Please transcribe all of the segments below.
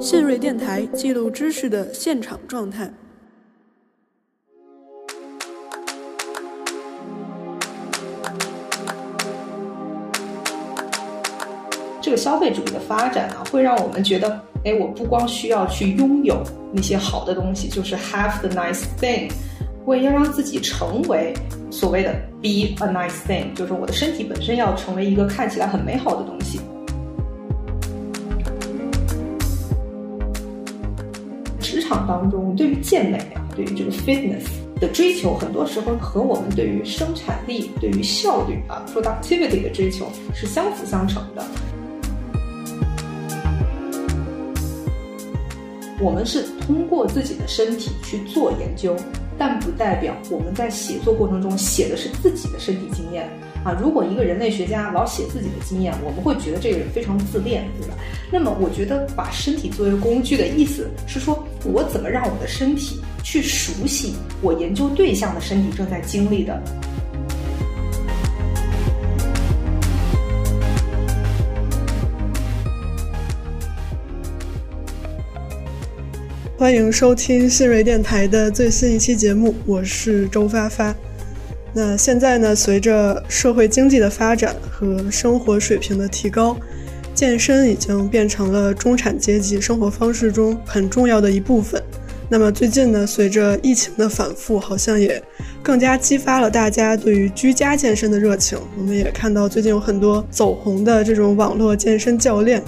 信瑞电台记录知识的现场状态。这个消费主义的发展呢，会让我们觉得，哎，我不光需要去拥有那些好的东西，就是 have the nice thing，我也要让自己成为所谓的 be a nice thing，就是我的身体本身要成为一个看起来很美好的东西。当中，对于健美啊，对于这个 fitness 的追求，很多时候和我们对于生产力、对于效率啊 productivity 的追求是相辅相成的。我们是通过自己的身体去做研究，但不代表我们在写作过程中写的是自己的身体经验啊。如果一个人类学家老写自己的经验，我们会觉得这个人非常自恋，对吧？那么，我觉得把身体作为工具的意思是说，我怎么让我的身体去熟悉我研究对象的身体正在经历的。欢迎收听信瑞电台的最新一期节目，我是周发发。那现在呢，随着社会经济的发展和生活水平的提高，健身已经变成了中产阶级生活方式中很重要的一部分。那么最近呢，随着疫情的反复，好像也更加激发了大家对于居家健身的热情。我们也看到最近有很多走红的这种网络健身教练。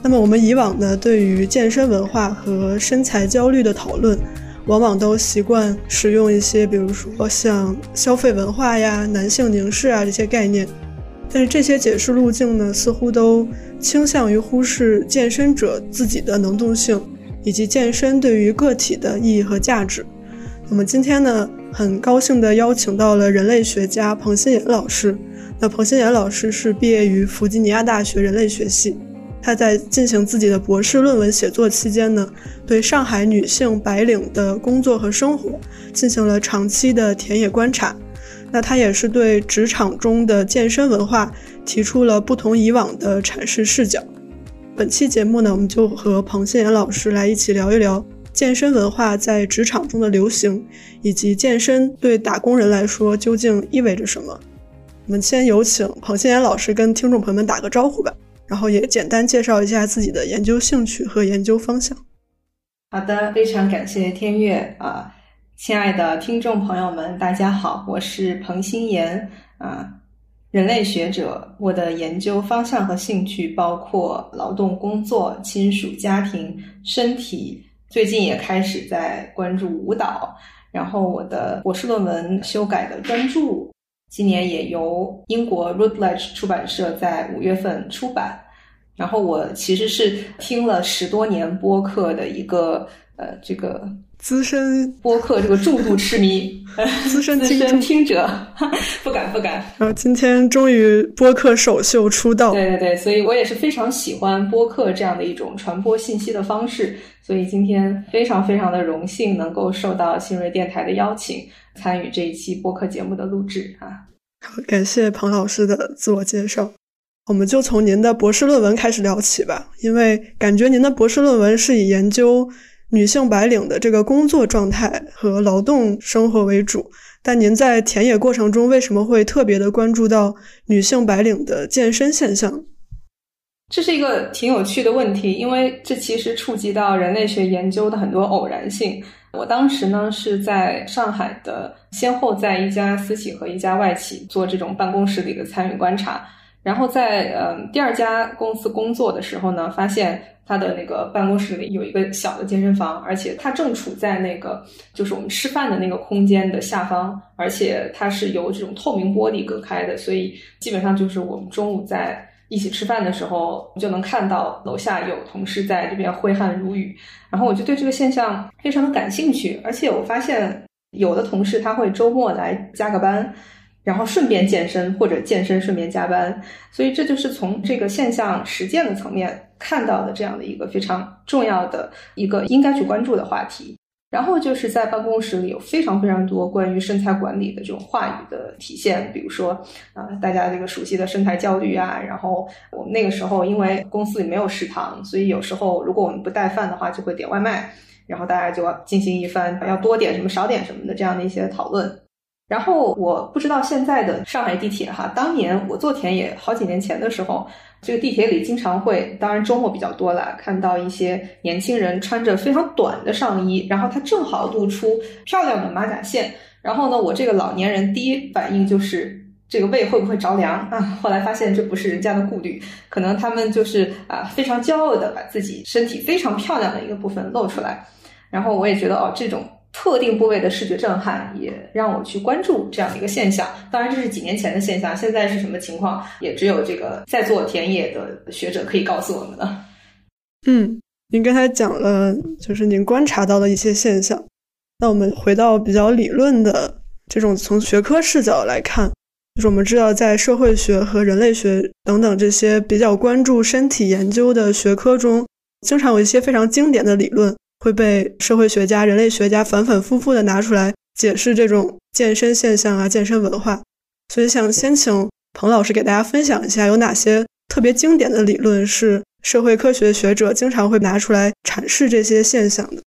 那么我们以往呢，对于健身文化和身材焦虑的讨论，往往都习惯使用一些，比如说像消费文化呀、男性凝视啊这些概念。但是这些解释路径呢，似乎都倾向于忽视健身者自己的能动性，以及健身对于个体的意义和价值。那么今天呢，很高兴地邀请到了人类学家彭新岩老师。那彭新岩老师是毕业于弗吉尼亚大学人类学系。他在进行自己的博士论文写作期间呢，对上海女性白领的工作和生活进行了长期的田野观察。那他也是对职场中的健身文化提出了不同以往的阐释视角。本期节目呢，我们就和彭新岩老师来一起聊一聊健身文化在职场中的流行，以及健身对打工人来说究竟意味着什么。我们先有请彭新岩老师跟听众朋友们打个招呼吧。然后也简单介绍一下自己的研究兴趣和研究方向。好的，非常感谢天悦啊，亲爱的听众朋友们，大家好，我是彭新岩啊，人类学者。我的研究方向和兴趣包括劳动、工作、亲属、家庭、身体，最近也开始在关注舞蹈。然后我的博士论文修改的专著。今年也由英国 Routledge 出版社在五月份出版。然后我其实是听了十多年播客的一个呃，这个资深播客这个重度痴迷，资深资深听者，不敢不敢。然后今天终于播客首秀出道，对对对，所以我也是非常喜欢播客这样的一种传播信息的方式。所以今天非常非常的荣幸能够受到新锐电台的邀请，参与这一期播客节目的录制啊。好，感谢彭老师的自我介绍。我们就从您的博士论文开始聊起吧，因为感觉您的博士论文是以研究女性白领的这个工作状态和劳动生活为主。但您在田野过程中为什么会特别的关注到女性白领的健身现象？这是一个挺有趣的问题，因为这其实触及到人类学研究的很多偶然性。我当时呢是在上海的，先后在一家私企和一家外企做这种办公室里的参与观察，然后在呃第二家公司工作的时候呢，发现他的那个办公室里有一个小的健身房，而且它正处在那个就是我们吃饭的那个空间的下方，而且它是由这种透明玻璃隔开的，所以基本上就是我们中午在。一起吃饭的时候，就能看到楼下有同事在这边挥汗如雨，然后我就对这个现象非常的感兴趣，而且我发现有的同事他会周末来加个班，然后顺便健身或者健身顺便加班，所以这就是从这个现象实践的层面看到的这样的一个非常重要的一个应该去关注的话题。然后就是在办公室里有非常非常多关于身材管理的这种话语的体现，比如说啊，大家这个熟悉的身材焦虑啊。然后我们那个时候因为公司里没有食堂，所以有时候如果我们不带饭的话，就会点外卖。然后大家就要进行一番要多点什么少点什么的这样的一些讨论。然后我不知道现在的上海地铁哈，当年我做田野好几年前的时候。这个地铁里经常会，当然周末比较多了，看到一些年轻人穿着非常短的上衣，然后他正好露出漂亮的马甲线。然后呢，我这个老年人第一反应就是这个胃会不会着凉啊？后来发现这不是人家的顾虑，可能他们就是啊非常骄傲的把自己身体非常漂亮的一个部分露出来。然后我也觉得哦这种。特定部位的视觉震撼也让我去关注这样的一个现象。当然，这是几年前的现象，现在是什么情况，也只有这个在做田野的学者可以告诉我们了。嗯，您刚才讲了，就是您观察到的一些现象。那我们回到比较理论的这种从学科视角来看，就是我们知道，在社会学和人类学等等这些比较关注身体研究的学科中，经常有一些非常经典的理论。会被社会学家、人类学家反反复复的拿出来解释这种健身现象啊、健身文化，所以想先请彭老师给大家分享一下，有哪些特别经典的理论是社会科学学者经常会拿出来阐释这些现象的。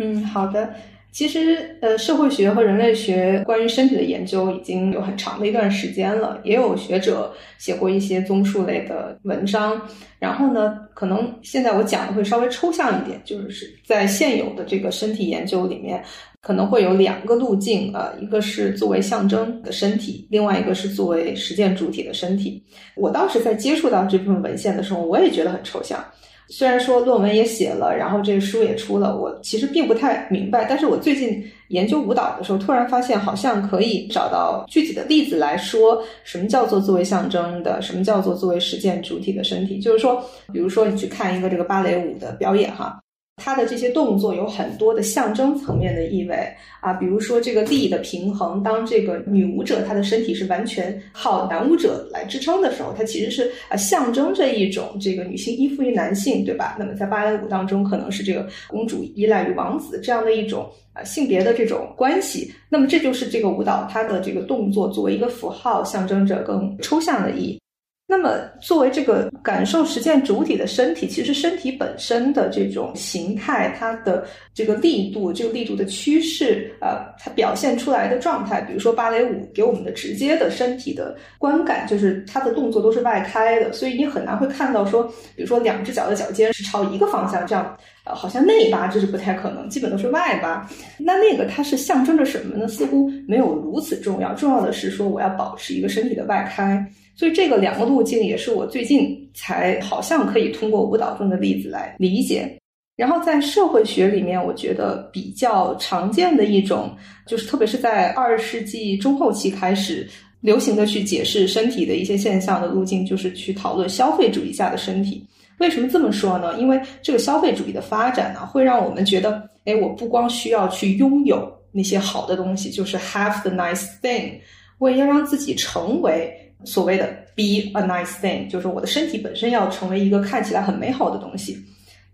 嗯，好的。其实，呃，社会学和人类学关于身体的研究已经有很长的一段时间了，也有学者写过一些综述类的文章。然后呢，可能现在我讲的会稍微抽象一点，就是在现有的这个身体研究里面，可能会有两个路径呃，一个是作为象征的身体，另外一个是作为实践主体的身体。我当时在接触到这部分文献的时候，我也觉得很抽象。虽然说论文也写了，然后这个书也出了，我其实并不太明白。但是我最近研究舞蹈的时候，突然发现好像可以找到具体的例子来说，什么叫做作为象征的，什么叫做作为实践主体的身体。就是说，比如说你去看一个这个芭蕾舞的表演，哈。它的这些动作有很多的象征层面的意味啊，比如说这个力的平衡，当这个女舞者她的身体是完全靠男舞者来支撑的时候，它其实是啊象征着一种这个女性依附于男性，对吧？那么在芭蕾舞当中，可能是这个公主依赖于王子这样的一种啊性别的这种关系。那么这就是这个舞蹈它的这个动作作为一个符号，象征着更抽象的意义。那么，作为这个感受实践主体的身体，其实身体本身的这种形态，它的这个力度，这个力度的趋势，呃，它表现出来的状态，比如说芭蕾舞给我们的直接的身体的观感，就是它的动作都是外开的，所以你很难会看到说，比如说两只脚的脚尖是朝一个方向，这样，呃，好像内八这是不太可能，基本都是外八。那那个它是象征着什么呢？似乎没有如此重要，重要的是说我要保持一个身体的外开。所以这个两个路径也是我最近才好像可以通过舞蹈中的例子来理解。然后在社会学里面，我觉得比较常见的一种，就是特别是在二十世纪中后期开始流行的去解释身体的一些现象的路径，就是去讨论消费主义下的身体。为什么这么说呢？因为这个消费主义的发展呢，会让我们觉得，哎，我不光需要去拥有那些好的东西，就是 have the nice thing，我也要让自己成为。所谓的 be a nice thing，就是我的身体本身要成为一个看起来很美好的东西。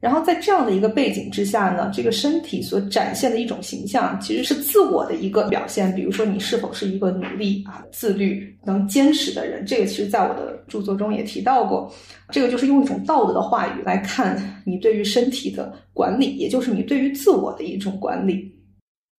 然后在这样的一个背景之下呢，这个身体所展现的一种形象，其实是自我的一个表现。比如说，你是否是一个努力啊、自律、能坚持的人？这个其实在我的著作中也提到过。这个就是用一种道德的话语来看你对于身体的管理，也就是你对于自我的一种管理。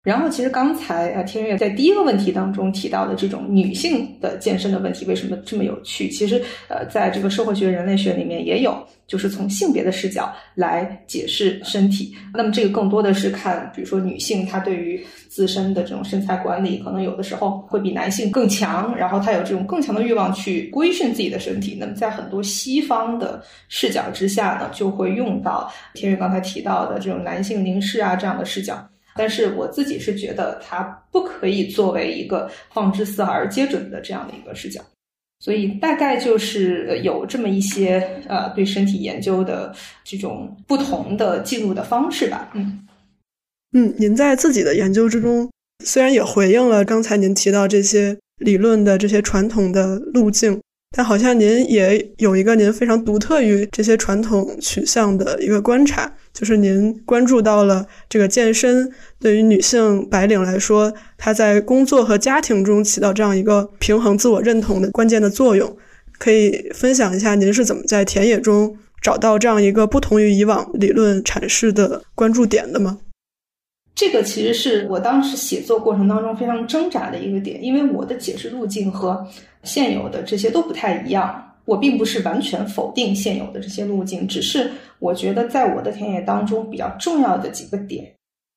然后，其实刚才啊，天悦在第一个问题当中提到的这种女性的健身的问题，为什么这么有趣？其实，呃，在这个社会学、人类学里面也有，就是从性别的视角来解释身体。那么，这个更多的是看，比如说女性她对于自身的这种身材管理，可能有的时候会比男性更强，然后她有这种更强的欲望去规训自己的身体。那么，在很多西方的视角之下呢，就会用到天悦刚才提到的这种男性凝视啊这样的视角。但是我自己是觉得它不可以作为一个放之四海而皆准的这样的一个视角，所以大概就是有这么一些呃对身体研究的这种不同的记录的方式吧。嗯嗯，您在自己的研究之中，虽然也回应了刚才您提到这些理论的这些传统的路径，但好像您也有一个您非常独特于这些传统取向的一个观察。就是您关注到了这个健身对于女性白领来说，她在工作和家庭中起到这样一个平衡自我认同的关键的作用。可以分享一下您是怎么在田野中找到这样一个不同于以往理论阐释的关注点的吗？这个其实是我当时写作过程当中非常挣扎的一个点，因为我的解释路径和现有的这些都不太一样。我并不是完全否定现有的这些路径，只是我觉得在我的田野当中比较重要的几个点，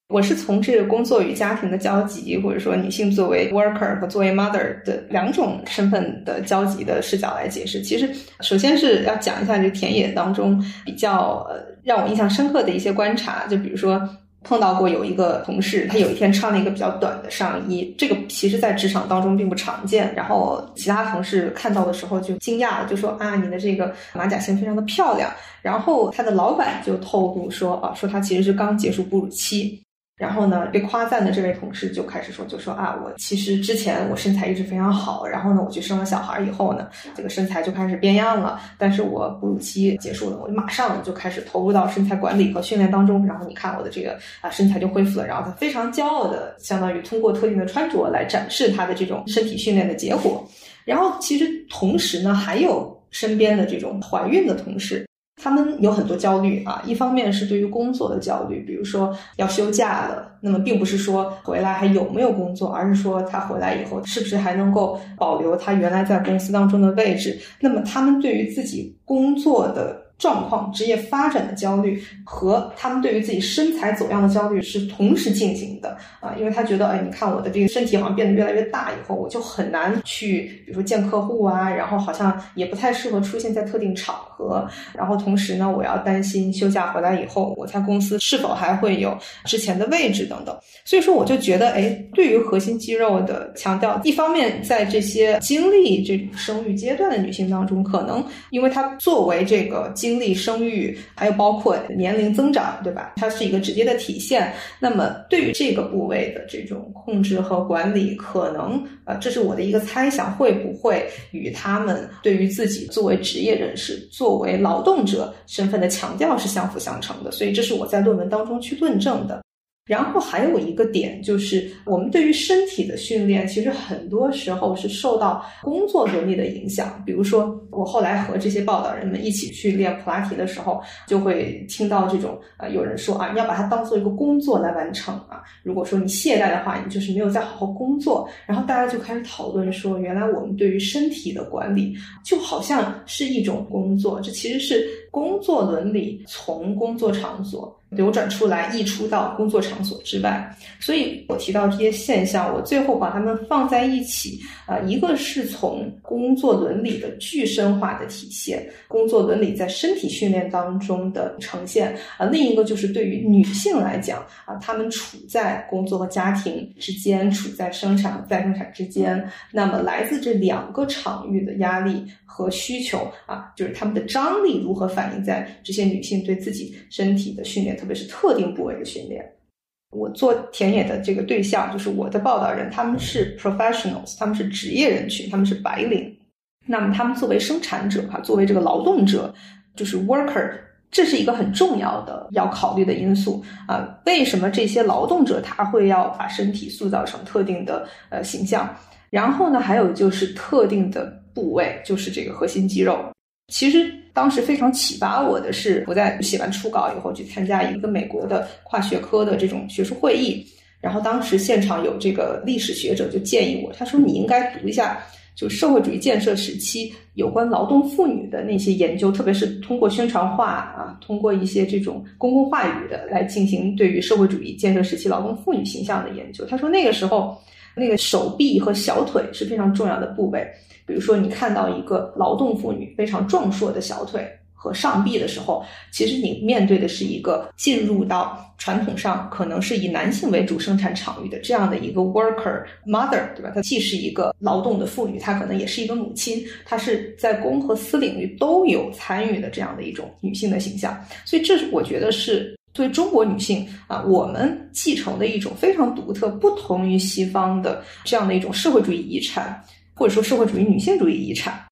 我是从这个工作与家庭的交集，或者说女性作为 worker 和作为 mother 的两种身份的交集的视角来解释。其实，首先是要讲一下这田野当中比较呃让我印象深刻的一些观察，就比如说。碰到过有一个同事，他有一天穿了一个比较短的上衣，这个其实在职场当中并不常见。然后其他同事看到的时候就惊讶了，就说啊，你的这个马甲线非常的漂亮。然后他的老板就透露说啊，说他其实是刚结束哺乳期。然后呢，被夸赞的这位同事就开始说，就说啊，我其实之前我身材一直非常好，然后呢，我去生了小孩以后呢，这个身材就开始变样了。但是我哺乳期结束了，我就马上就开始投入到身材管理和训练当中。然后你看我的这个啊身材就恢复了。然后他非常骄傲的，相当于通过特定的穿着来展示他的这种身体训练的结果。然后其实同时呢，还有身边的这种怀孕的同事。他们有很多焦虑啊，一方面是对于工作的焦虑，比如说要休假了，那么并不是说回来还有没有工作，而是说他回来以后是不是还能够保留他原来在公司当中的位置。那么他们对于自己工作的。状况、职业发展的焦虑和他们对于自己身材走样的焦虑是同时进行的啊，因为他觉得，哎，你看我的这个身体好像变得越来越大，以后我就很难去，比如说见客户啊，然后好像也不太适合出现在特定场合，然后同时呢，我要担心休假回来以后，我在公司是否还会有之前的位置等等。所以说，我就觉得，哎，对于核心肌肉的强调，一方面在这些经历这种生育阶段的女性当中，可能因为她作为这个。经历生育，还有包括年龄增长，对吧？它是一个直接的体现。那么，对于这个部位的这种控制和管理，可能呃，这是我的一个猜想，会不会与他们对于自己作为职业人士、作为劳动者身份的强调是相辅相成的？所以，这是我在论文当中去论证的。然后还有一个点就是，我们对于身体的训练，其实很多时候是受到工作伦理的影响。比如说，我后来和这些报道人们一起去练普拉提的时候，就会听到这种啊，有人说啊，你要把它当做一个工作来完成啊。如果说你懈怠的话，你就是没有在好好工作。然后大家就开始讨论说，原来我们对于身体的管理就好像是一种工作，这其实是工作伦理从工作场所。流转出来，溢出到工作场所之外。所以我提到这些现象，我最后把它们放在一起，啊，一个是从工作伦理的具身化的体现，工作伦理在身体训练当中的呈现，啊，另一个就是对于女性来讲，啊，她们处在工作和家庭之间，处在生产再生产之间，那么来自这两个场域的压力和需求，啊，就是他们的张力如何反反映在这些女性对自己身体的训练。特别是特定部位的训练，我做田野的这个对象就是我的报道人，他们是 professionals，他们是职业人群，他们是白领。那么他们作为生产者哈，作为这个劳动者，就是 worker，这是一个很重要的要考虑的因素啊。为什么这些劳动者他会要把身体塑造成特定的呃形象？然后呢，还有就是特定的部位，就是这个核心肌肉。其实当时非常启发我的是，我在写完初稿以后去参加一个美国的跨学科的这种学术会议，然后当时现场有这个历史学者就建议我，他说你应该读一下就社会主义建设时期有关劳动妇女的那些研究，特别是通过宣传画啊，通过一些这种公共话语的来进行对于社会主义建设时期劳动妇女形象的研究。他说那个时候那个手臂和小腿是非常重要的部位。比如说，你看到一个劳动妇女非常壮硕的小腿和上臂的时候，其实你面对的是一个进入到传统上可能是以男性为主生产场域的这样的一个 worker mother，对吧？她既是一个劳动的妇女，她可能也是一个母亲，她是在公和私领域都有参与的这样的一种女性的形象。所以，这是我觉得是对中国女性啊，我们继承的一种非常独特、不同于西方的这样的一种社会主义遗产。或者说社会主义女性主义遗产，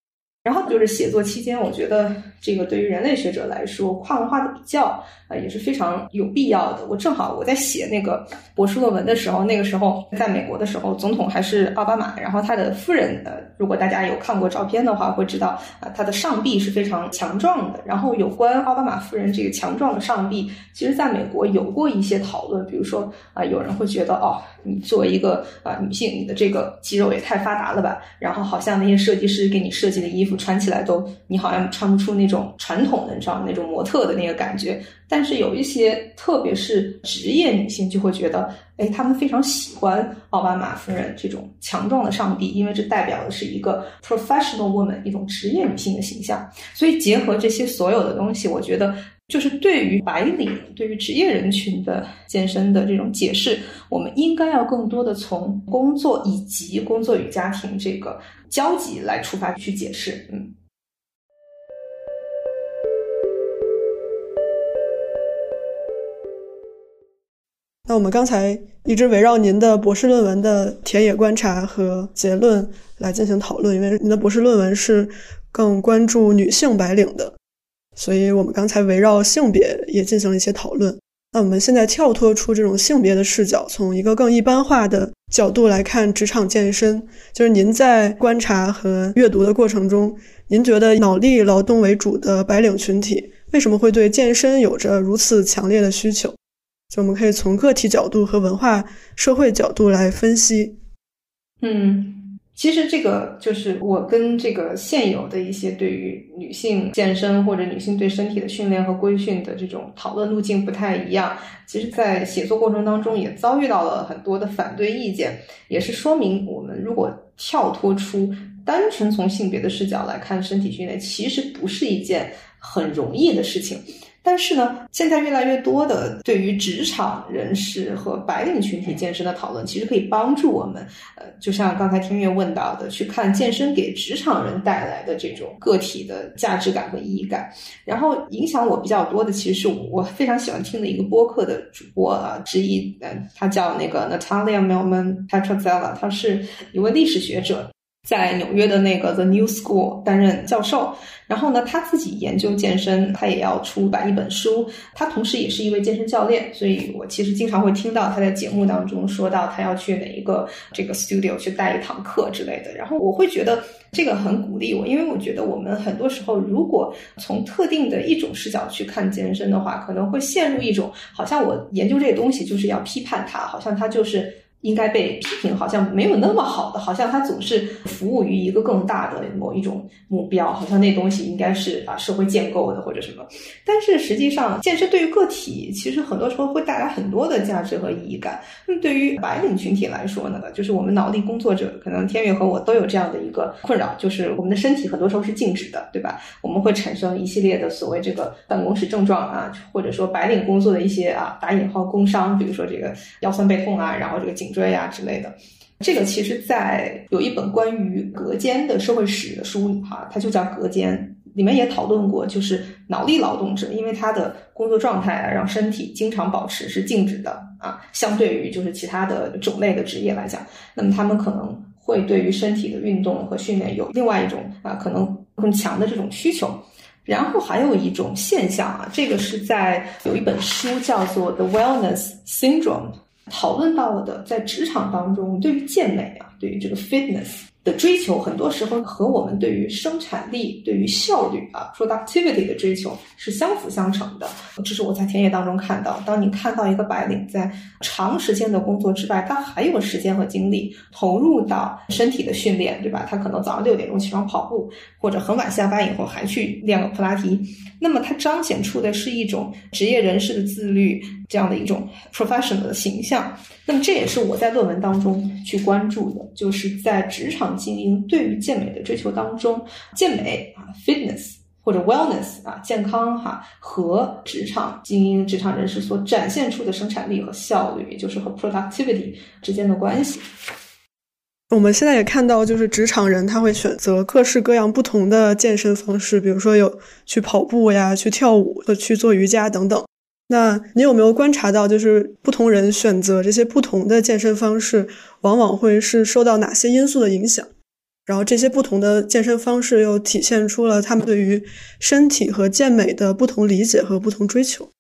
然后就是写作期间，我觉得这个对于人类学者来说，跨文化的比较啊也是非常有必要的。我正好我在写那个博士论文的时候，那个时候在美国的时候，总统还是奥巴马，然后他的夫人呃，如果大家有看过照片的话，会知道啊，他的上臂是非常强壮的。然后有关奥巴马夫人这个强壮的上臂，其实在美国有过一些讨论，比如说啊，有人会觉得哦，你作为一个啊女性，你的这个肌肉也太发达了吧？然后好像那些设计师给你设计的衣服。穿起来都，你好像穿不出那种传统的，你知道那种模特的那个感觉。但是有一些，特别是职业女性，就会觉得，哎，她们非常喜欢奥巴马夫人这种强壮的上帝，因为这代表的是一个 professional woman，一种职业女性的形象。所以结合这些所有的东西，我觉得就是对于白领、对于职业人群的健身的这种解释，我们应该要更多的从工作以及工作与家庭这个。交集来出发去解释，嗯。那我们刚才一直围绕您的博士论文的田野观察和结论来进行讨论，因为您的博士论文是更关注女性白领的，所以我们刚才围绕性别也进行了一些讨论。那我们现在跳脱出这种性别的视角，从一个更一般化的角度来看职场健身。就是您在观察和阅读的过程中，您觉得脑力劳动为主的白领群体为什么会对健身有着如此强烈的需求？就我们可以从个体角度和文化社会角度来分析。嗯。其实这个就是我跟这个现有的一些对于女性健身或者女性对身体的训练和规训的这种讨论路径不太一样。其实，在写作过程当中也遭遇到了很多的反对意见，也是说明我们如果跳脱出单纯从性别的视角来看身体训练，其实不是一件很容易的事情。但是呢，现在越来越多的对于职场人士和白领群体健身的讨论，其实可以帮助我们，呃，就像刚才天月问到的，去看健身给职场人带来的这种个体的价值感和意义感。然后影响我比较多的，其实是我非常喜欢听的一个播客的主播啊之一，嗯，他叫那个 Natalia Melman Petrozzella，他是一位历史学者。在纽约的那个 The New School 担任教授，然后呢，他自己研究健身，他也要出版一本书。他同时也是一位健身教练，所以我其实经常会听到他在节目当中说到他要去哪一个这个 studio 去带一堂课之类的。然后我会觉得这个很鼓励我，因为我觉得我们很多时候如果从特定的一种视角去看健身的话，可能会陷入一种好像我研究这个东西就是要批判它，好像它就是。应该被批评，好像没有那么好的，好像它总是服务于一个更大的某一种目标，好像那东西应该是啊社会建构的或者什么。但是实际上，健身对于个体其实很多时候会带来很多的价值和意义感。那么对于白领群体来说呢，就是我们脑力工作者，可能天悦和我都有这样的一个困扰，就是我们的身体很多时候是静止的，对吧？我们会产生一系列的所谓这个办公室症状啊，或者说白领工作的一些啊打引号工伤，比如说这个腰酸背痛啊，然后这个颈。椎啊之类的，这个其实，在有一本关于隔间的社会史的书里，哈，它就叫隔间，里面也讨论过，就是脑力劳动者，因为他的工作状态啊，让身体经常保持是静止的啊，相对于就是其他的种类的职业来讲，那么他们可能会对于身体的运动和训练有另外一种啊，可能更强的这种需求。然后还有一种现象啊，这个是在有一本书叫做《The Wellness Syndrome》。讨论到的，在职场当中，对于健美啊，对于这个 fitness。的追求，很多时候和我们对于生产力、对于效率啊 productivity 的追求是相辅相成的。这是我在田野当中看到，当你看到一个白领在长时间的工作之外，他还有时间和精力投入到身体的训练，对吧？他可能早上六点钟起床跑步，或者很晚下班以后还去练个普拉提。那么，它彰显出的是一种职业人士的自律，这样的一种 professional 的形象。那么，这也是我在论文当中去关注的，就是在职场精英对于健美的追求当中，健美啊，fitness 或者 wellness 啊，健康哈，和职场精英、职场人士所展现出的生产力和效率，也就是和 productivity 之间的关系。我们现在也看到，就是职场人他会选择各式各样不同的健身方式，比如说有去跑步呀、去跳舞或去做瑜伽等等。那你有没有观察到，就是不同人选择这些不同的健身方式，往往会是受到哪些因素的影响？然后这些不同的健身方式又体现出了他们对于身体和健美的不同理解和不同追求。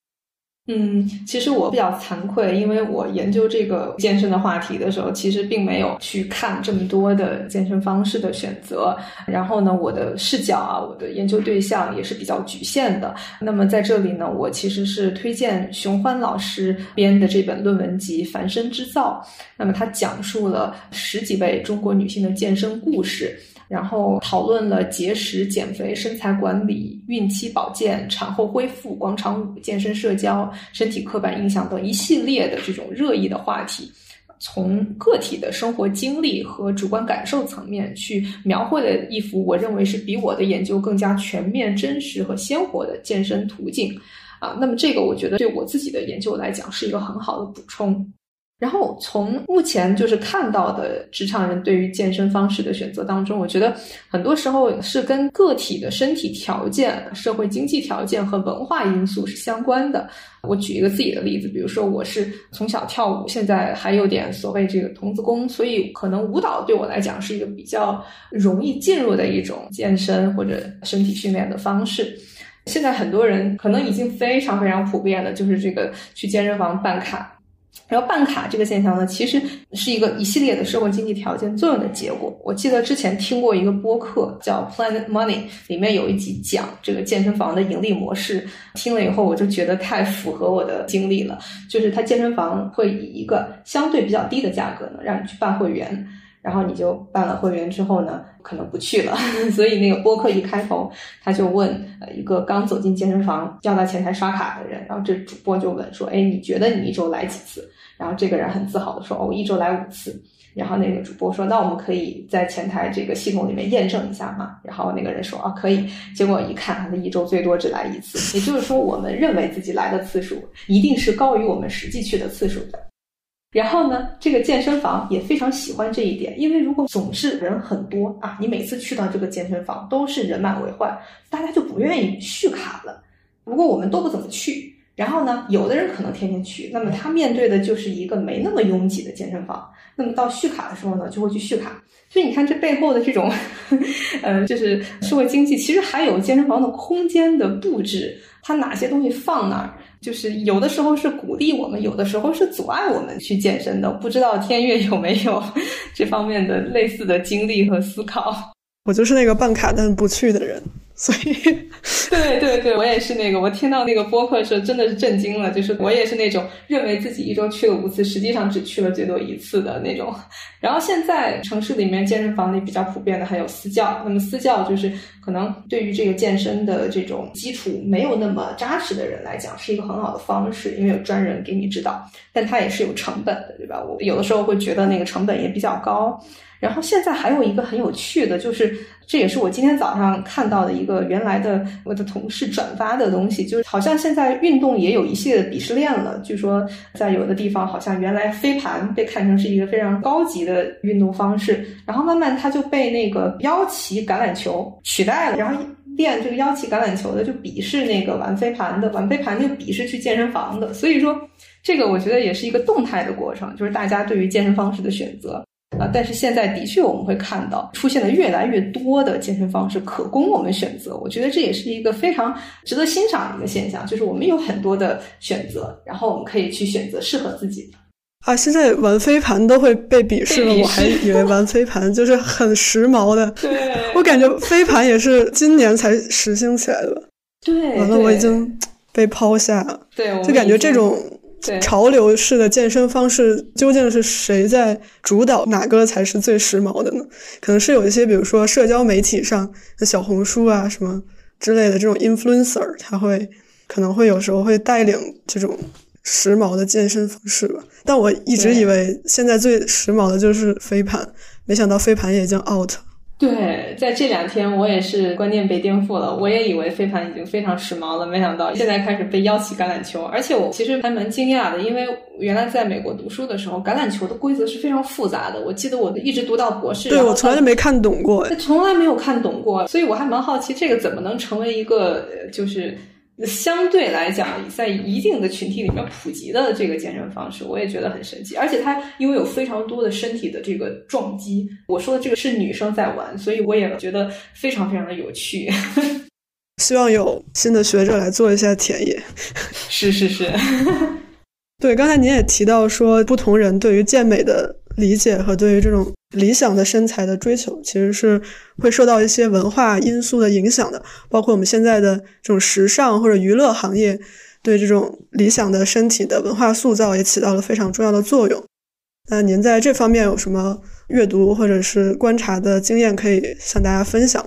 嗯，其实我比较惭愧，因为我研究这个健身的话题的时候，其实并没有去看这么多的健身方式的选择。然后呢，我的视角啊，我的研究对象也是比较局限的。那么在这里呢，我其实是推荐熊欢老师编的这本论文集《凡身之造》。那么他讲述了十几位中国女性的健身故事。然后讨论了节食、减肥、身材管理、孕期保健、产后恢复、广场舞、健身、社交、身体刻板印象等一系列的这种热议的话题，从个体的生活经历和主观感受层面去描绘了一幅我认为是比我的研究更加全面、真实和鲜活的健身途径啊。那么这个我觉得对我自己的研究来讲是一个很好的补充。然后从目前就是看到的职场人对于健身方式的选择当中，我觉得很多时候是跟个体的身体条件、社会经济条件和文化因素是相关的。我举一个自己的例子，比如说我是从小跳舞，现在还有点所谓这个童子功，所以可能舞蹈对我来讲是一个比较容易进入的一种健身或者身体训练的方式。现在很多人可能已经非常非常普遍的，就是这个去健身房办卡。然后办卡这个现象呢，其实是一个一系列的社会经济条件作用的结果。我记得之前听过一个播客叫 Planet Money，里面有一集讲这个健身房的盈利模式，听了以后我就觉得太符合我的经历了。就是他健身房会以一个相对比较低的价格呢，让你去办会员。然后你就办了会员之后呢，可能不去了。所以那个播客一开头，他就问呃一个刚走进健身房要到前台刷卡的人，然后这主播就问说：“哎，你觉得你一周来几次？”然后这个人很自豪的说：“哦，我一周来五次。”然后那个主播说：“那我们可以在前台这个系统里面验证一下吗？”然后那个人说：“啊，可以。”结果一看，他一周最多只来一次。也就是说，我们认为自己来的次数一定是高于我们实际去的次数的。然后呢，这个健身房也非常喜欢这一点，因为如果总是人很多啊，你每次去到这个健身房都是人满为患，大家就不愿意续卡了。如果我们都不怎么去，然后呢，有的人可能天天去，那么他面对的就是一个没那么拥挤的健身房。那么到续卡的时候呢，就会去续卡。所以你看这背后的这种，呃，就是社会经济，其实还有健身房的空间的布置，它哪些东西放哪儿。就是有的时候是鼓励我们，有的时候是阻碍我们去健身的。不知道天悦有没有这方面的类似的经历和思考？我就是那个办卡但不去的人。所以，对对对，我也是那个。我听到那个播客的时候，真的是震惊了。就是我也是那种认为自己一周去了五次，实际上只去了最多一次的那种。然后现在城市里面健身房里比较普遍的还有私教。那么私教就是可能对于这个健身的这种基础没有那么扎实的人来讲，是一个很好的方式，因为有专人给你指导。但它也是有成本的，对吧？我有的时候会觉得那个成本也比较高。然后现在还有一个很有趣的，就是这也是我今天早上看到的一个原来的我的同事转发的东西，就是好像现在运动也有一系列的鄙视链了。据说在有的地方，好像原来飞盘被看成是一个非常高级的运动方式，然后慢慢它就被那个腰旗橄榄球取代了。然后练这个腰旗橄榄球的就鄙视那个玩飞盘的，玩飞盘就鄙视去健身房的。所以说，这个我觉得也是一个动态的过程，就是大家对于健身方式的选择。啊，但是现在的确我们会看到出现的越来越多的健身方式可供我们选择，我觉得这也是一个非常值得欣赏的一个现象，就是我们有很多的选择，然后我们可以去选择适合自己的。啊，现在玩飞盘都会被鄙视了，我还以为玩飞盘 就是很时髦的。对，我感觉飞盘也是今年才实行起来的。对，完了我已经被抛下了。对，就感觉这种。潮流式的健身方式究竟是谁在主导？哪个才是最时髦的呢？可能是有一些，比如说社交媒体上的小红书啊什么之类的这种 influencer，他会可能会有时候会带领这种时髦的健身方式吧。但我一直以为现在最时髦的就是飞盘，没想到飞盘也已经 out。对，在这两天我也是观念被颠覆了。我也以为飞盘已经非常时髦了，没想到现在开始被邀起橄榄球。而且我其实还蛮惊讶的，因为原来在美国读书的时候，橄榄球的规则是非常复杂的。我记得我一直读到博士，对我从来就没看懂过，从来没有看懂过，所以我还蛮好奇这个怎么能成为一个就是相对来讲，在一定的群体里面普及的这个健身方式，我也觉得很神奇。而且它因为有非常多的身体的这个撞击，我说的这个是女生在玩，所以我也觉得非常非常的有趣。希望有新的学者来做一下田野。是 是是。对，刚才您也提到说，不同人对于健美的理解和对于这种理想的身材的追求，其实是会受到一些文化因素的影响的。包括我们现在的这种时尚或者娱乐行业，对这种理想的身体的文化塑造也起到了非常重要的作用。那您在这方面有什么阅读或者是观察的经验可以向大家分享？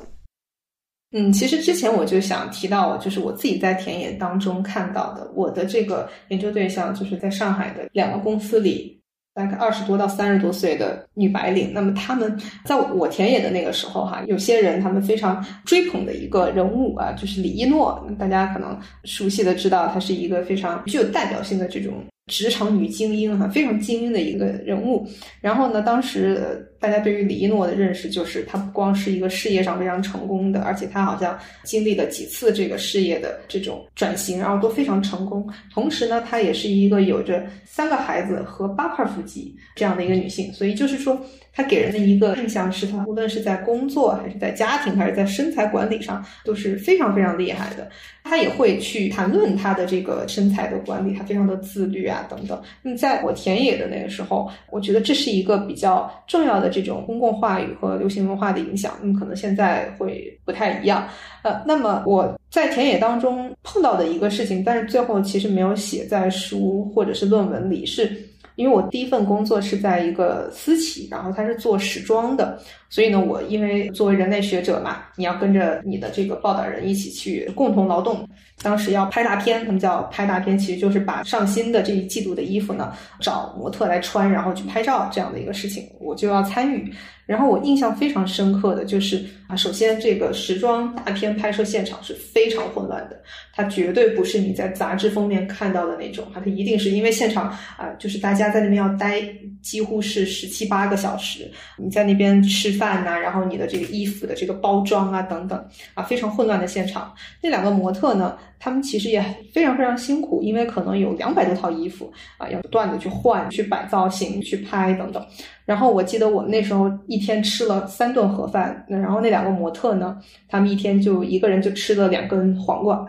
嗯，其实之前我就想提到，就是我自己在田野当中看到的，我的这个研究对象就是在上海的两个公司里，大概二十多到三十多岁的女白领。那么他们在我田野的那个时候，哈，有些人他们非常追捧的一个人物啊，就是李一诺。大家可能熟悉的知道，她是一个非常具有代表性的这种。职场女精英哈，非常精英的一个人物。然后呢，当时大家对于李一诺的认识就是，她不光是一个事业上非常成功的，而且她好像经历了几次这个事业的这种转型，然后都非常成功。同时呢，她也是一个有着三个孩子和八块腹肌这样的一个女性。所以就是说，她给人的一个印象是，她无论是在工作还是在家庭还是在身材管理上都是非常非常厉害的。她也会去谈论她的这个身材的管理，她非常的自律啊。啊，等等。那么，在我田野的那个时候，我觉得这是一个比较重要的这种公共话语和流行文化的影响。那么，可能现在会不太一样。呃，那么我在田野当中碰到的一个事情，但是最后其实没有写在书或者是论文里，是因为我第一份工作是在一个私企，然后它是做时装的。所以呢，我因为作为人类学者嘛，你要跟着你的这个报道人一起去共同劳动。当时要拍大片，他们叫拍大片，其实就是把上新的这一季度的衣服呢，找模特来穿，然后去拍照这样的一个事情，我就要参与。然后我印象非常深刻的就是啊，首先这个时装大片拍摄现场是非常混乱的，它绝对不是你在杂志封面看到的那种，它一定是因为现场啊，就是大家在那边要待几乎是十七八个小时，你在那边吃饭呐，然后你的这个衣服的这个包装啊等等啊，非常混乱的现场。那两个模特呢，他们其实也非常非常辛苦，因为可能有两百多套衣服啊，要不断的去换、去摆造型、去拍等等。然后我记得我那时候一天吃了三顿盒饭，那然后那两个模特呢，他们一天就一个人就吃了两根黄瓜，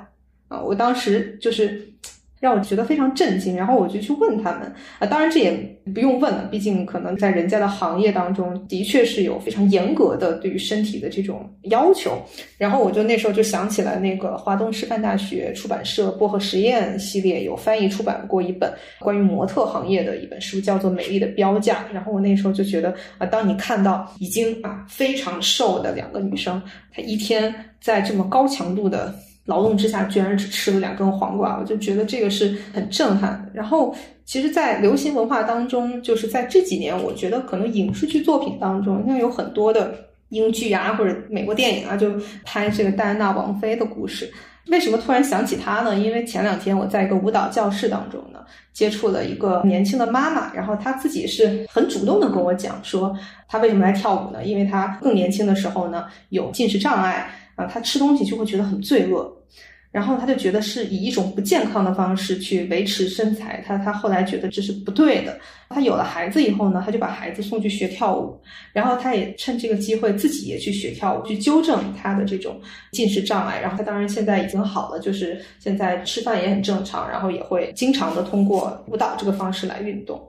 啊，我当时就是。让我觉得非常震惊，然后我就去问他们啊，当然这也不用问了，毕竟可能在人家的行业当中，的确是有非常严格的对于身体的这种要求。然后我就那时候就想起来，那个华东师范大学出版社薄荷实验系列有翻译出版过一本关于模特行业的一本书，叫做《美丽的标价》。然后我那时候就觉得啊，当你看到已经啊非常瘦的两个女生，她一天在这么高强度的。劳动之下，居然只吃了两根黄瓜，我就觉得这个是很震撼。然后，其实，在流行文化当中，就是在这几年，我觉得可能影视剧作品当中，因为有很多的英剧啊，或者美国电影啊，就拍这个戴安娜王妃的故事。为什么突然想起她呢？因为前两天我在一个舞蹈教室当中呢，接触了一个年轻的妈妈，然后她自己是很主动的跟我讲说，她为什么来跳舞呢？因为她更年轻的时候呢，有进食障碍。啊，他吃东西就会觉得很罪恶，然后他就觉得是以一种不健康的方式去维持身材。他他后来觉得这是不对的。他有了孩子以后呢，他就把孩子送去学跳舞，然后他也趁这个机会自己也去学跳舞，去纠正他的这种进食障碍。然后他当然现在已经好了，就是现在吃饭也很正常，然后也会经常的通过舞蹈这个方式来运动。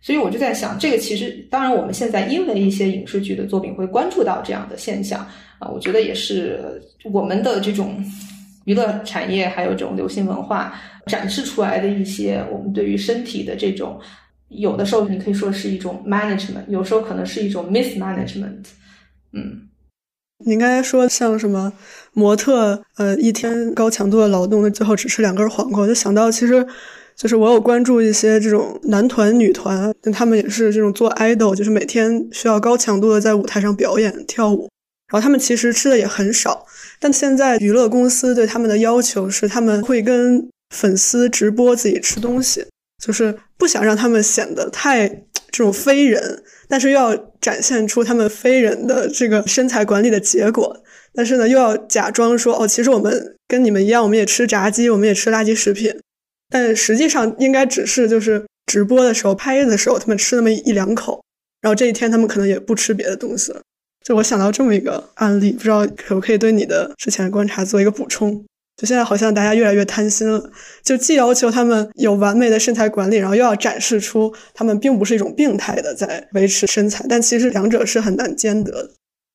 所以我就在想，这个其实当然我们现在因为一些影视剧的作品会关注到这样的现象。啊，我觉得也是我们的这种娱乐产业，还有这种流行文化展示出来的一些我们对于身体的这种，有的时候你可以说是一种 management，有时候可能是一种 mismanagement。嗯，你刚才说像什么模特，呃，一天高强度的劳动，最后只吃两根黄瓜，我就想到其实就是我有关注一些这种男团、女团，他们也是这种做 idol，就是每天需要高强度的在舞台上表演跳舞。然后他们其实吃的也很少，但现在娱乐公司对他们的要求是，他们会跟粉丝直播自己吃东西，就是不想让他们显得太这种非人，但是又要展现出他们非人的这个身材管理的结果。但是呢，又要假装说哦，其实我们跟你们一样，我们也吃炸鸡，我们也吃垃圾食品，但实际上应该只是就是直播的时候、拍的时候，他们吃那么一两口，然后这一天他们可能也不吃别的东西了。就我想到这么一个案例，不知道可不可以对你的之前的观察做一个补充？就现在好像大家越来越贪心了，就既要求他们有完美的身材管理，然后又要展示出他们并不是一种病态的在维持身材，但其实两者是很难兼得的。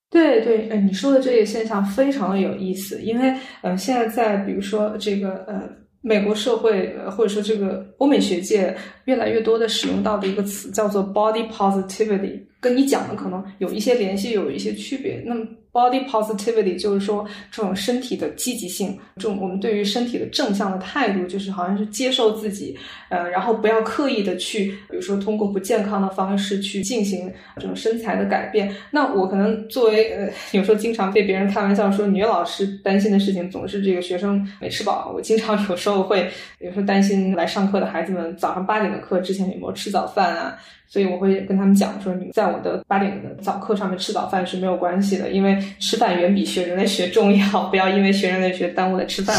对对，呃，你说的这个现象非常的有意思，因为呃，现在在比如说这个呃美国社会，或者说这个欧美学界，越来越多的使用到的一个词叫做 body positivity，跟你讲的可能有一些联系，有一些区别。那么 Body positivity 就是说这种身体的积极性，这种我们对于身体的正向的态度，就是好像是接受自己，呃，然后不要刻意的去，比如说通过不健康的方式去进行这种身材的改变。那我可能作为呃，有时候经常被别人开玩笑说，女老师担心的事情总是这个学生没吃饱。我经常有时候会，有时候担心来上课的孩子们早上八点的课之前有没有吃早饭啊。所以我会跟他们讲说，你在我的八点的早课上面吃早饭是没有关系的，因为吃饭远比学人类学重要，不要因为学人类学耽误了吃饭。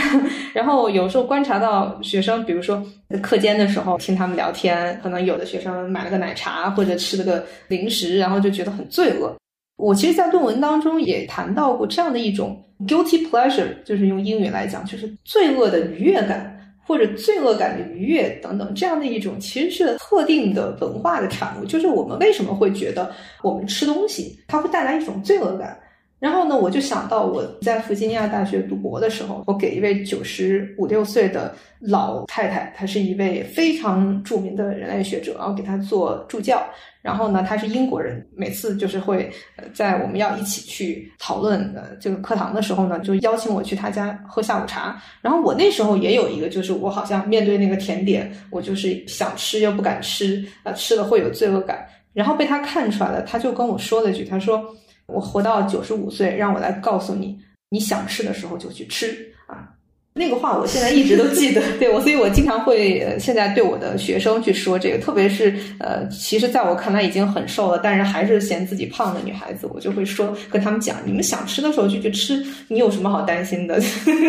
然后有时候观察到学生，比如说课间的时候听他们聊天，可能有的学生买了个奶茶或者吃了个零食，然后就觉得很罪恶。我其实，在论文当中也谈到过这样的一种 guilty pleasure，就是用英语来讲，就是罪恶的愉悦感。或者罪恶感的愉悦等等，这样的一种其实是特定的文化的产物。就是我们为什么会觉得我们吃东西它会带来一种罪恶感？然后呢，我就想到我在弗吉尼亚大学读博的时候，我给一位九十五六岁的老太太，她是一位非常著名的人类学者，然后给她做助教。然后呢，她是英国人，每次就是会在我们要一起去讨论呃这个课堂的时候呢，就邀请我去她家喝下午茶。然后我那时候也有一个，就是我好像面对那个甜点，我就是想吃又不敢吃，啊，吃了会有罪恶感。然后被她看出来了，她就跟我说了一句，她说。我活到九十五岁，让我来告诉你，你想吃的时候就去吃啊！那个话我现在一直都记得，对我，所以我经常会现在对我的学生去说这个，特别是呃，其实在我看来已经很瘦了，但是还是嫌自己胖的女孩子，我就会说跟他们讲，你们想吃的时候就去吃，你有什么好担心的？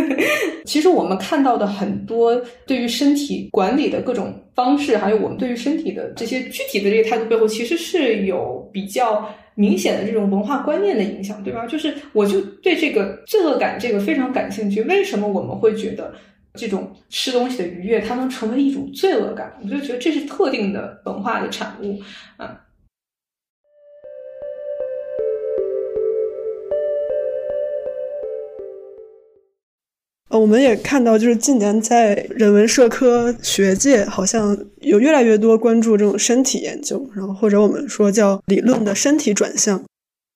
其实我们看到的很多对于身体管理的各种方式，还有我们对于身体的这些具体的这个态度背后，其实是有比较。明显的这种文化观念的影响，对吧？就是我就对这个罪恶感这个非常感兴趣。为什么我们会觉得这种吃东西的愉悦，它能成为一种罪恶感？我就觉得这是特定的文化的产物，啊。呃，我们也看到，就是近年在人文社科学界，好像有越来越多关注这种身体研究，然后或者我们说叫理论的身体转向。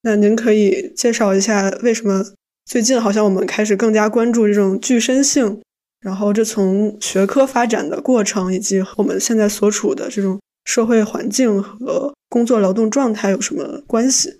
那您可以介绍一下，为什么最近好像我们开始更加关注这种具身性？然后这从学科发展的过程，以及我们现在所处的这种社会环境和工作劳动状态有什么关系？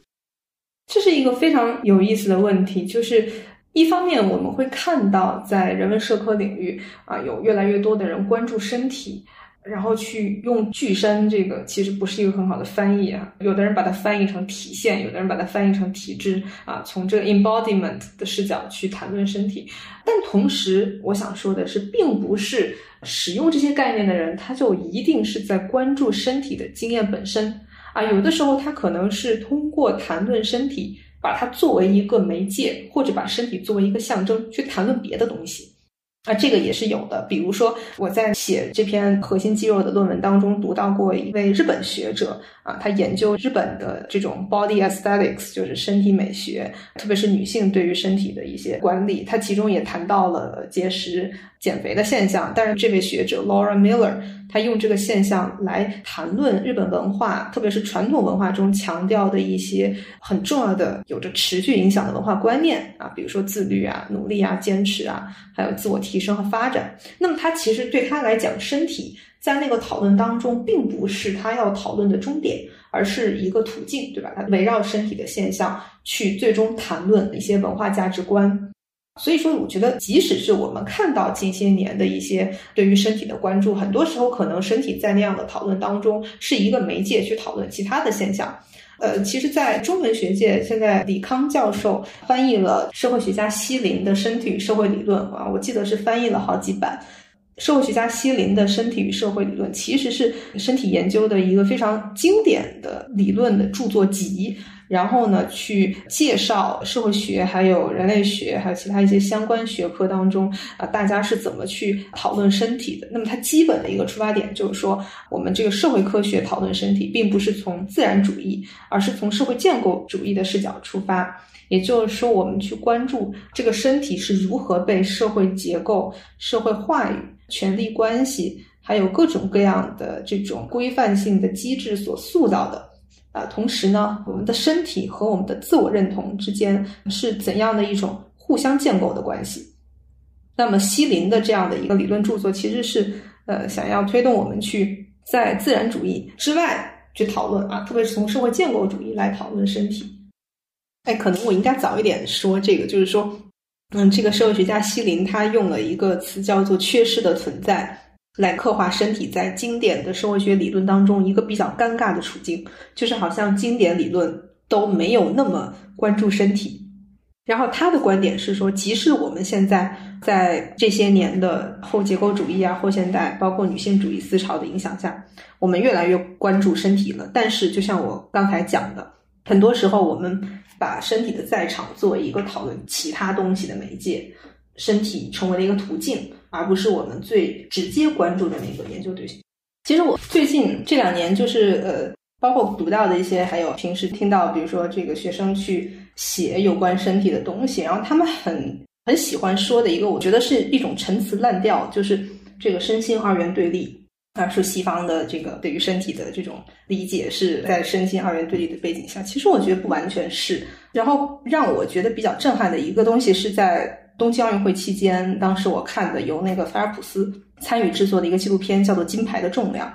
这是一个非常有意思的问题，就是。一方面，我们会看到在人文社科领域啊，有越来越多的人关注身体，然后去用“具身”这个其实不是一个很好的翻译啊。有的人把它翻译成体现，有的人把它翻译成体质啊。从这个 embodiment 的视角去谈论身体，但同时我想说的是，并不是使用这些概念的人他就一定是在关注身体的经验本身啊。有的时候他可能是通过谈论身体。把它作为一个媒介，或者把身体作为一个象征去谈论别的东西，啊，这个也是有的。比如说，我在写这篇核心肌肉的论文当中读到过一位日本学者啊，他研究日本的这种 body aesthetics，就是身体美学，特别是女性对于身体的一些管理。他其中也谈到了节食、减肥的现象。但是这位学者 Laura Miller。他用这个现象来谈论日本文化，特别是传统文化中强调的一些很重要的、有着持续影响的文化观念啊，比如说自律啊、努力啊、坚持啊，还有自我提升和发展。那么，他其实对他来讲，身体在那个讨论当中，并不是他要讨论的终点，而是一个途径，对吧？他围绕身体的现象去最终谈论一些文化价值观。所以说，我觉得，即使是我们看到近些年的一些对于身体的关注，很多时候可能身体在那样的讨论当中是一个媒介去讨论其他的现象。呃，其实，在中文学界，现在李康教授翻译了社会学家西林的《身体与社会理论》啊，我记得是翻译了好几版。社会学家西林的《身体与社会理论》其实是身体研究的一个非常经典的理论的著作集。然后呢，去介绍社会学、还有人类学、还有其他一些相关学科当中啊，大家是怎么去讨论身体的？那么它基本的一个出发点就是说，我们这个社会科学讨论身体，并不是从自然主义，而是从社会建构主义的视角出发。也就是说，我们去关注这个身体是如何被社会结构、社会话语、权力关系，还有各种各样的这种规范性的机制所塑造的。啊，同时呢，我们的身体和我们的自我认同之间是怎样的一种互相建构的关系？那么，西林的这样的一个理论著作，其实是呃，想要推动我们去在自然主义之外去讨论啊，特别是从社会建构主义来讨论身体。哎，可能我应该早一点说这个，就是说，嗯，这个社会学家西林他用了一个词叫做“缺失的存在”。来刻画身体在经典的社会学理论当中一个比较尴尬的处境，就是好像经典理论都没有那么关注身体。然后他的观点是说，即使我们现在在这些年的后结构主义啊、后现代，包括女性主义思潮的影响下，我们越来越关注身体了。但是，就像我刚才讲的，很多时候我们把身体的在场作为一个讨论其他东西的媒介，身体成为了一个途径。而不是我们最直接关注的那个研究对象。其实我最近这两年，就是呃，包括读到的一些，还有平时听到，比如说这个学生去写有关身体的东西，然后他们很很喜欢说的一个，我觉得是一种陈词滥调，就是这个身心二元对立。啊，说西方的这个对于身体的这种理解是在身心二元对立的背景下，其实我觉得不完全是。然后让我觉得比较震撼的一个东西是在。东京奥运会期间，当时我看的由那个菲尔普斯参与制作的一个纪录片，叫做《金牌的重量》，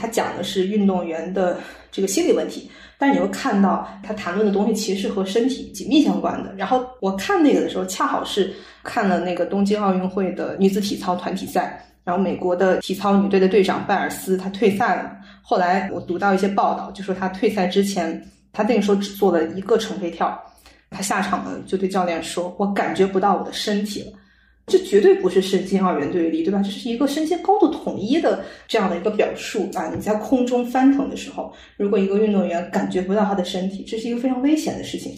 他讲的是运动员的这个心理问题。但是你会看到他谈论的东西其实是和身体紧密相关的。然后我看那个的时候，恰好是看了那个东京奥运会的女子体操团体赛，然后美国的体操女队的队长拜尔斯她退赛了。后来我读到一些报道，就说她退赛之前，她那个时候只做了一个成飞跳。他下场了，就对教练说：“我感觉不到我的身体了。”这绝对不是身心二元对立，对吧？这是一个身心高度统一的这样的一个表述啊！你在空中翻腾的时候，如果一个运动员感觉不到他的身体，这是一个非常危险的事情。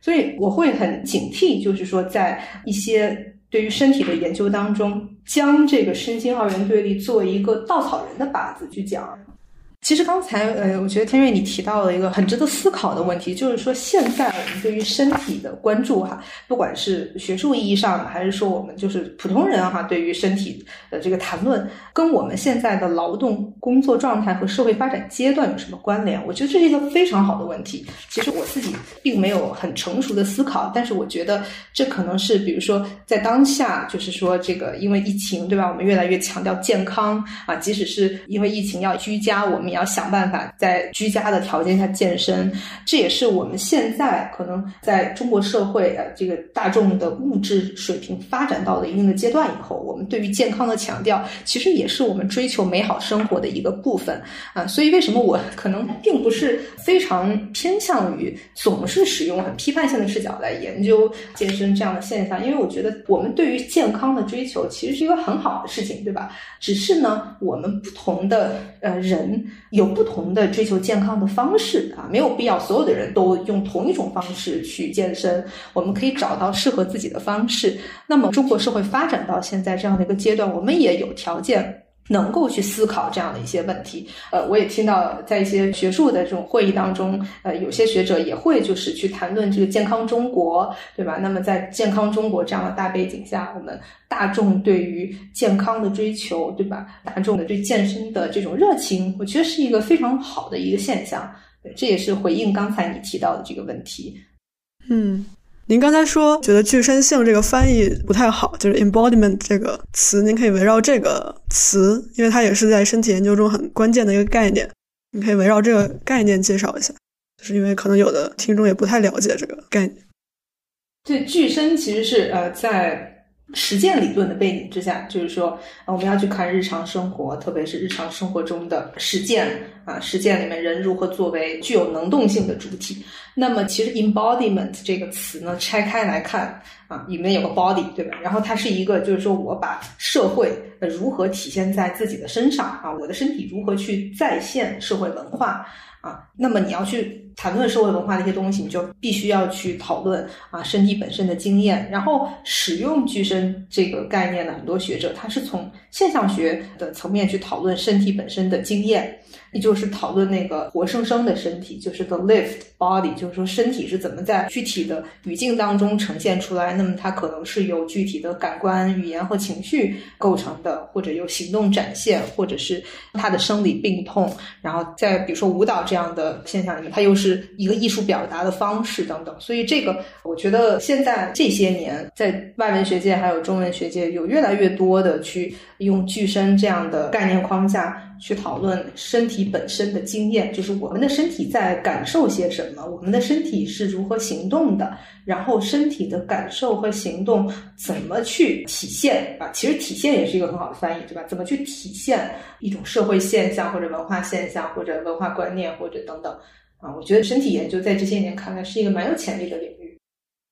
所以我会很警惕，就是说，在一些对于身体的研究当中，将这个身心二元对立作为一个稻草人的靶子去讲。其实刚才，呃，我觉得天瑞你提到了一个很值得思考的问题，就是说现在我们对于身体的关注，哈，不管是学术意义上的，还是说我们就是普通人哈，对于身体的这个谈论，跟我们现在的劳动工作状态和社会发展阶段有什么关联？我觉得这是一个非常好的问题。其实我自己并没有很成熟的思考，但是我觉得这可能是，比如说在当下，就是说这个因为疫情，对吧？我们越来越强调健康啊，即使是因为疫情要居家，我们。你要想办法在居家的条件下健身，这也是我们现在可能在中国社会呃这个大众的物质水平发展到了一定的阶段以后，我们对于健康的强调，其实也是我们追求美好生活的一个部分啊。所以为什么我可能并不是非常偏向于总是使用很批判性的视角来研究健身这样的现象？因为我觉得我们对于健康的追求其实是一个很好的事情，对吧？只是呢，我们不同的呃人。有不同的追求健康的方式啊，没有必要所有的人都用同一种方式去健身。我们可以找到适合自己的方式。那么，中国社会发展到现在这样的一个阶段，我们也有条件。能够去思考这样的一些问题，呃，我也听到在一些学术的这种会议当中，呃，有些学者也会就是去谈论这个健康中国，对吧？那么在健康中国这样的大背景下，我们大众对于健康的追求，对吧？大众的对健身的这种热情，我觉得是一个非常好的一个现象。这也是回应刚才你提到的这个问题。嗯。您刚才说觉得具身性这个翻译不太好，就是 embodiment 这个词，您可以围绕这个词，因为它也是在身体研究中很关键的一个概念，你可以围绕这个概念介绍一下，就是因为可能有的听众也不太了解这个概念。这，具身其实是呃在实践理论的背景之下，就是说，我们要去看日常生活，特别是日常生活中的实践啊，实践里面人如何作为具有能动性的主体。那么，其实 embodiment 这个词呢，拆开来看啊，里面有个 body，对吧？然后它是一个，就是说我把社会如何体现在自己的身上啊，我的身体如何去再现社会文化啊。那么你要去。谈论社会文化的一些东西，你就必须要去讨论啊身体本身的经验。然后使用具身这个概念呢很多学者，他是从现象学的层面去讨论身体本身的经验。也就是讨论那个活生生的身体，就是 the lived body，就是说身体是怎么在具体的语境当中呈现出来。那么它可能是由具体的感官、语言和情绪构成的，或者由行动展现，或者是它的生理病痛。然后在比如说舞蹈这样的现象里面，它又是一个艺术表达的方式等等。所以这个我觉得现在这些年在外文学界还有中文学界有越来越多的去用具身这样的概念框架。去讨论身体本身的经验，就是我们的身体在感受些什么，我们的身体是如何行动的，然后身体的感受和行动怎么去体现啊？其实体现也是一个很好的翻译，对吧？怎么去体现一种社会现象或者文化现象或者文化观念或者等等啊？我觉得身体研究在这些年看来是一个蛮有潜力的领域。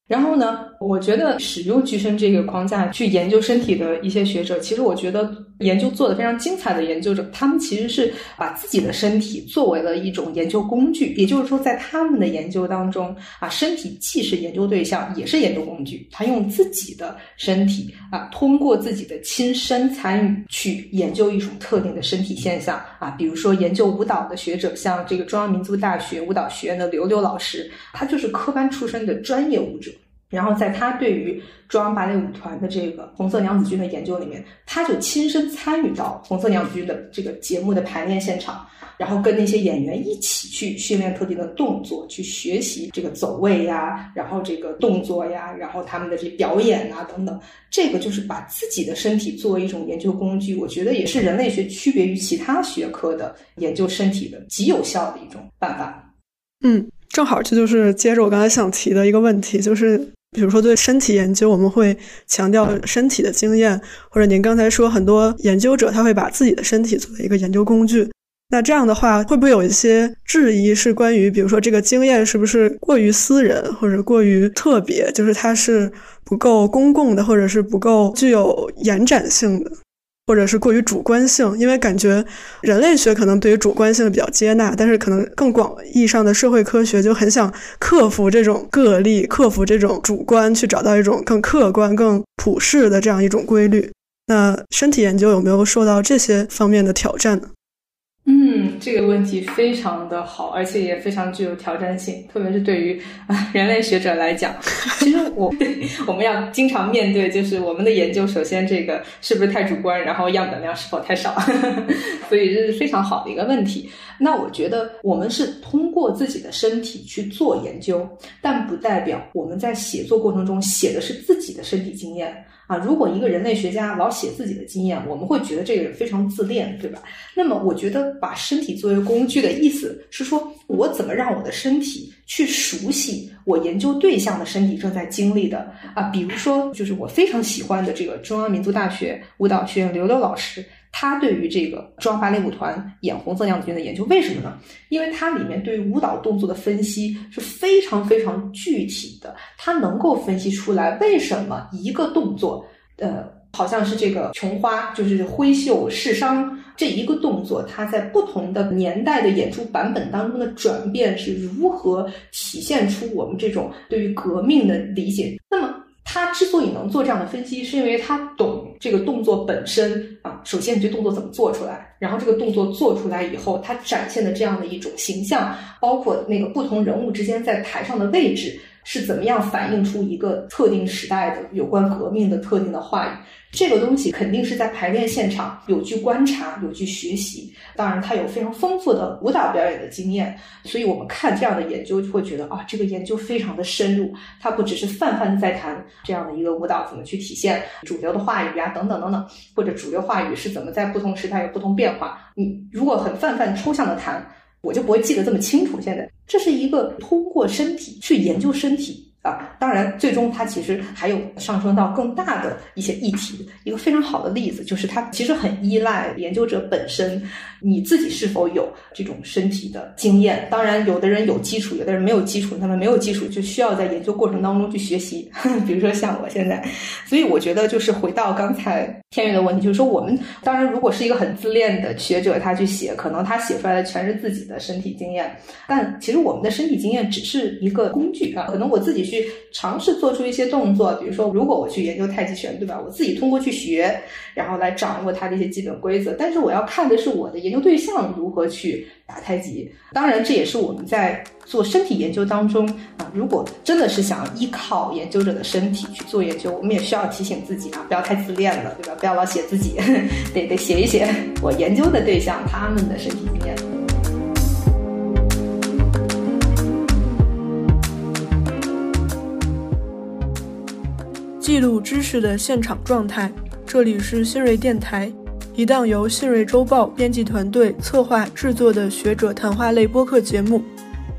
然后呢，我觉得使用具身这个框架去研究身体的一些学者，其实我觉得。研究做的非常精彩的研究者，他们其实是把自己的身体作为了一种研究工具，也就是说，在他们的研究当中啊，身体既是研究对象，也是研究工具。他用自己的身体啊，通过自己的亲身参与去研究一种特定的身体现象啊，比如说研究舞蹈的学者，像这个中央民族大学舞蹈学院的刘刘老师，他就是科班出身的专业舞者。然后在他对于中央芭蕾舞团的这个红色娘子军的研究里面，他就亲身参与到红色娘子军的这个节目的排练现场，然后跟那些演员一起去训练特定的动作，去学习这个走位呀，然后这个动作呀，然后他们的这表演啊等等。这个就是把自己的身体作为一种研究工具，我觉得也是人类学区别于其他学科的研究身体的极有效的一种办法。嗯，正好这就是接着我刚才想提的一个问题，就是。比如说，对身体研究，我们会强调身体的经验，或者您刚才说，很多研究者他会把自己的身体作为一个研究工具。那这样的话，会不会有一些质疑是关于，比如说这个经验是不是过于私人，或者过于特别，就是它是不够公共的，或者是不够具有延展性的？或者是过于主观性，因为感觉人类学可能对于主观性比较接纳，但是可能更广义上的社会科学就很想克服这种个例，克服这种主观，去找到一种更客观、更普世的这样一种规律。那身体研究有没有受到这些方面的挑战呢？嗯，这个问题非常的好，而且也非常具有挑战性，特别是对于啊 人类学者来讲。其实我 我们要经常面对，就是我们的研究，首先这个是不是太主观，然后样本量是否太少，所以这是非常好的一个问题。那我觉得我们是通过自己的身体去做研究，但不代表我们在写作过程中写的是自己的身体经验。啊，如果一个人类学家老写自己的经验，我们会觉得这个人非常自恋，对吧？那么，我觉得把身体作为工具的意思是说，我怎么让我的身体去熟悉我研究对象的身体正在经历的啊？比如说，就是我非常喜欢的这个中央民族大学舞蹈学院刘刘老师。他对于这个中央芭蕾舞团演红色娘子军的研究，为什么呢？因为它里面对于舞蹈动作的分析是非常非常具体的，它能够分析出来为什么一个动作，呃，好像是这个琼花，就是挥袖试商这一个动作，它在不同的年代的演出版本当中的转变是如何体现出我们这种对于革命的理解。那么。他之所以能做这样的分析，是因为他懂这个动作本身啊。首先，你这动作怎么做出来？然后，这个动作做出来以后，它展现的这样的一种形象，包括那个不同人物之间在台上的位置。是怎么样反映出一个特定时代的有关革命的特定的话语？这个东西肯定是在排练现场有去观察、有去学习。当然，他有非常丰富的舞蹈表演的经验，所以我们看这样的研究就会觉得啊，这个研究非常的深入。它不只是泛泛在谈这样的一个舞蹈怎么去体现主流的话语啊，等等等等，或者主流话语是怎么在不同时代有不同变化。你如果很泛泛抽象的谈。我就不会记得这么清楚。现在这是一个通过身体去研究身体啊。当然，最终它其实还有上升到更大的一些议题。一个非常好的例子就是，它其实很依赖研究者本身，你自己是否有这种身体的经验。当然，有的人有基础，有的人没有基础，他们没有基础就需要在研究过程当中去学习。比如说像我现在，所以我觉得就是回到刚才天宇的问题，就是说我们当然如果是一个很自恋的学者，他去写，可能他写出来的全是自己的身体经验，但其实我们的身体经验只是一个工具啊。可能我自己去尝试做出一些动作，比如说如果我去研究太极拳，对吧？我自己通过去学，然后来掌握它的一些基本规则，但是我要看的是我的研究对象如何去打太极。当然，这也是我们在做身体研究当中啊，如果真的是想依靠研究者的身体去做研究，我们也需要提醒自己啊，不要太自恋了，对吧？不要老写自己，得得写一写我研究的对象他们的身体经验。记录知识的现场状态，这里是新锐电台，一档由新锐周报编辑团队策划制作的学者谈话类播客节目。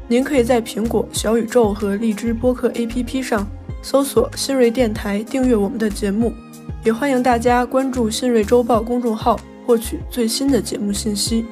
您可以在苹果、小宇宙和荔枝播客 APP 上搜索“新锐电台”，订阅我们的节目。也欢迎大家关注新锐周报公众号，获取最新的节目信息。